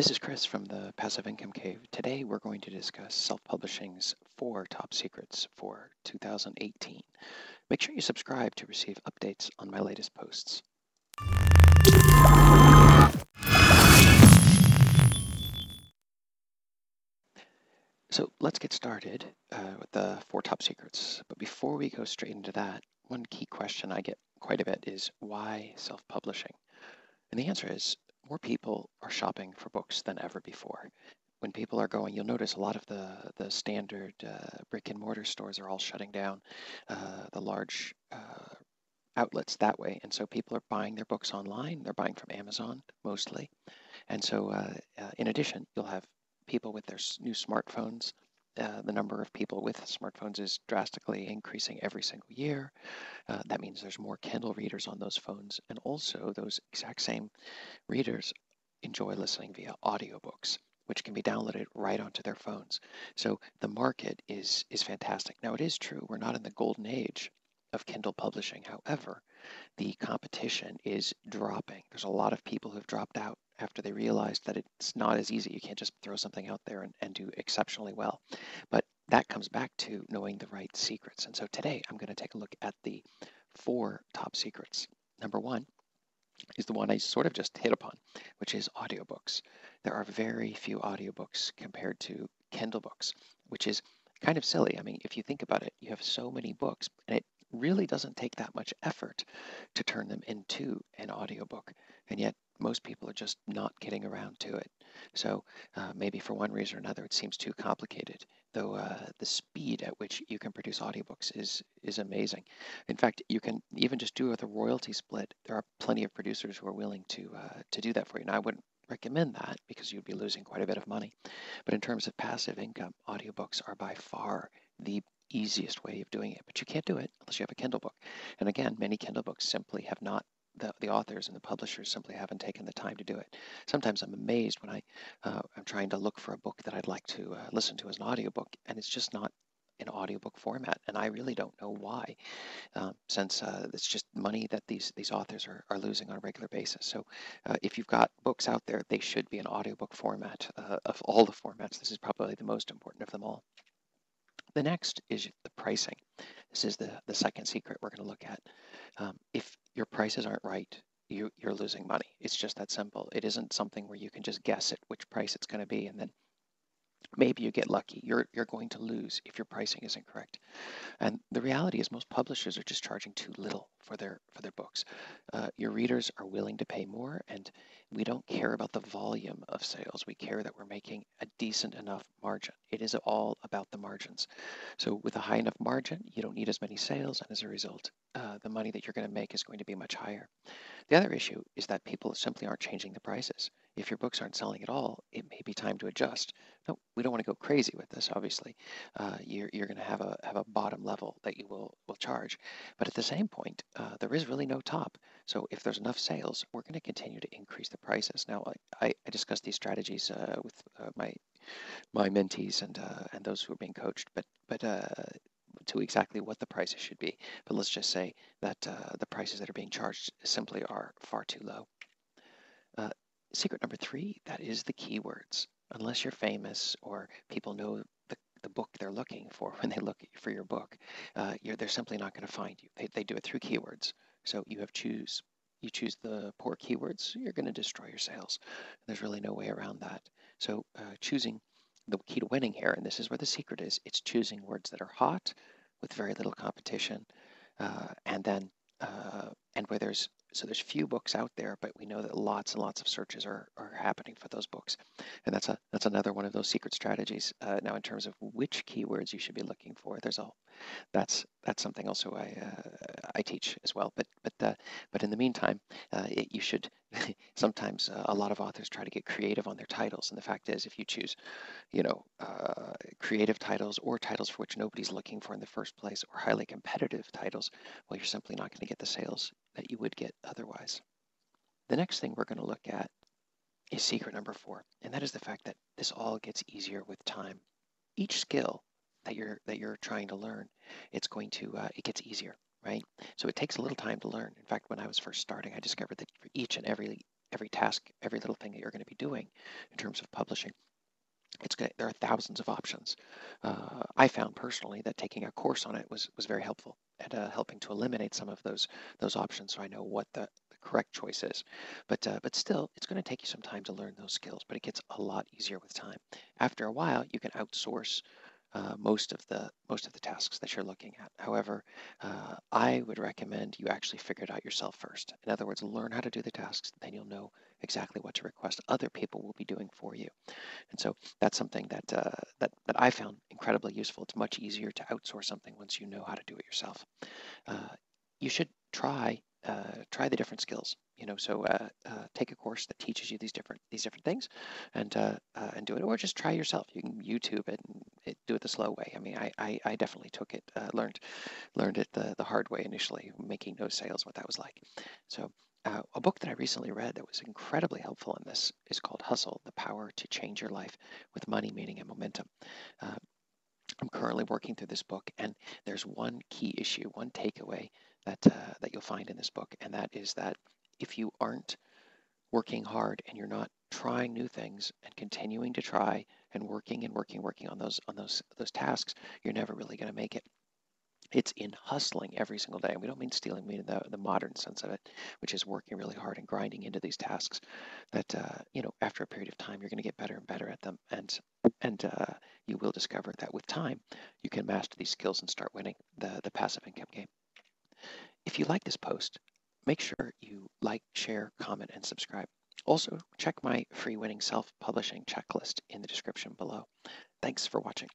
This is Chris from the Passive Income Cave. Today we're going to discuss self-publishing's four top secrets for 2018. Make sure you subscribe to receive updates on my latest posts. So let's get started uh, with the four top secrets. But before we go straight into that, one key question I get quite a bit is why self-publishing? And the answer is more people are shopping for books than ever before. When people are going, you'll notice a lot of the, the standard uh, brick and mortar stores are all shutting down, uh, the large uh, outlets that way. And so people are buying their books online. They're buying from Amazon mostly. And so uh, uh, in addition, you'll have people with their new smartphones uh, the number of people with smartphones is drastically increasing every single year. Uh, that means there's more Kindle readers on those phones. And also, those exact same readers enjoy listening via audiobooks, which can be downloaded right onto their phones. So the market is, is fantastic. Now, it is true, we're not in the golden age of Kindle publishing. However, the competition is dropping. There's a lot of people who've dropped out after they realized that it's not as easy. You can't just throw something out there and, and do exceptionally well. But that comes back to knowing the right secrets. And so today I'm going to take a look at the four top secrets. Number one is the one I sort of just hit upon, which is audiobooks. There are very few audiobooks compared to Kindle books, which is kind of silly. I mean, if you think about it, you have so many books, and it really doesn't take that much effort to turn them into an audiobook. And yet most people are just not getting around to it. So uh, maybe for one reason or another, it seems too complicated. Though uh, the speed at which you can produce audiobooks is is amazing. In fact, you can even just do it with a royalty split. There are plenty of producers who are willing to uh, to do that for you. And I wouldn't recommend that because you'd be losing quite a bit of money. But in terms of passive income, audiobooks are by far the easiest way of doing it. But you can't do it unless you have a Kindle book. And again, many Kindle books simply have not the, the authors and the publishers simply haven't taken the time to do it. Sometimes I'm amazed when I, uh, I'm trying to look for a book that I'd like to uh, listen to as an audiobook, and it's just not in audiobook format. And I really don't know why, um, since uh, it's just money that these, these authors are, are losing on a regular basis. So uh, if you've got books out there, they should be in audiobook format. Uh, of all the formats, this is probably the most important of them all. The next is the pricing. This is the, the second secret we're going to look at. Um, if your prices aren't right, you, you're losing money. It's just that simple. It isn't something where you can just guess at which price it's going to be and then maybe you get lucky. You're, you're going to lose if your pricing isn't correct. And the reality is most publishers are just charging too little for their, for their books. Uh, your readers are willing to pay more and we don't care about the volume of sales. We care that we're making a decent enough margin. It is all about the margins. So with a high enough margin, you don't need as many sales, and as a result, uh, the money that you're going to make is going to be much higher. The other issue is that people simply aren't changing the prices. If your books aren't selling at all, it may be time to adjust. No, we don't want to go crazy with this. Obviously, uh, you're you're going to have a have a bottom level that you will will charge, but at the same point, uh, there is really no top. So if there's enough sales, we're going to continue to increase the prices. Now, I, I discussed these strategies uh, with uh, my my mentees and uh, and those who are being coached, but but uh, to exactly what the prices should be. But let's just say that uh, the prices that are being charged simply are far too low. Secret number three, that is the keywords. Unless you're famous or people know the the book they're looking for when they look for your book, uh, they're simply not going to find you. They, they do it through keywords. So you have choose you choose the poor keywords, you're going to destroy your sales. There's really no way around that. So uh, choosing the key to winning here, and this is where the secret is, it's choosing words that are hot with very little competition, uh, and then uh, and where there's so there's few books out there, but we know that lots and lots of searches are, are happening for those books, and that's a that's another one of those secret strategies. Uh, now, in terms of which keywords you should be looking for, there's a that's that's something also I uh, I teach as well. But but uh, but in the meantime, uh, it, you should sometimes uh, a lot of authors try to get creative on their titles, and the fact is, if you choose, you know, uh, creative titles or titles for which nobody's looking for in the first place, or highly competitive titles, well, you're simply not going to get the sales that you would get otherwise. The next thing we're going to look at is secret number four, and that is the fact that this all gets easier with time. Each skill that you're that you're trying to learn, it's going to uh, it gets easier, right? So it takes a little time to learn. In fact, when I was first starting, I discovered that for each and every every task, every little thing that you're going to be doing in terms of publishing. It's good. There are thousands of options. Uh, I found personally that taking a course on it was was very helpful at uh, helping to eliminate some of those those options, so I know what the, the correct choice is. But uh, but still, it's going to take you some time to learn those skills. But it gets a lot easier with time. After a while, you can outsource uh, most of the most of the tasks that you're looking at. However, uh, I would recommend you actually figure it out yourself first. In other words, learn how to do the tasks, then you'll know exactly what to request. Other people will be doing for you, and so that's something that uh, that that I found incredibly useful. It's much easier to outsource something once you know how to do it yourself. Uh, you should try uh, try the different skills. You know, so uh, uh, take a course that teaches you these different these different things, and uh, uh, and do it, or just try yourself. You can YouTube it and it, do it the slow way. I mean, I I, I definitely took it, uh, learned learned it the the hard way initially, making no sales, what that was like. So. a book that I recently read that was incredibly helpful in this is called Hustle: The Power to Change Your Life with Money, Meaning, and Momentum. I'm currently working through this book, and there's one key issue, one takeaway that uh, that you'll find in this book, and that is that if you aren't working hard and you're not trying new things and continuing to try and working and working working on those on those those tasks, you're never really going to make it. It's in hustling every single day. And we don't mean stealing, we mean the, the modern sense of it, which is working really hard and grinding into these tasks that, uh, you know, after a period of time, you're going to get better and better at them. And, and uh, you will discover that with time, you can master these skills and start winning the, the passive income game. If you like this post, make sure you like, share, comment, and subscribe. Also, check my free winning self-publishing checklist in the description below. Thanks for watching.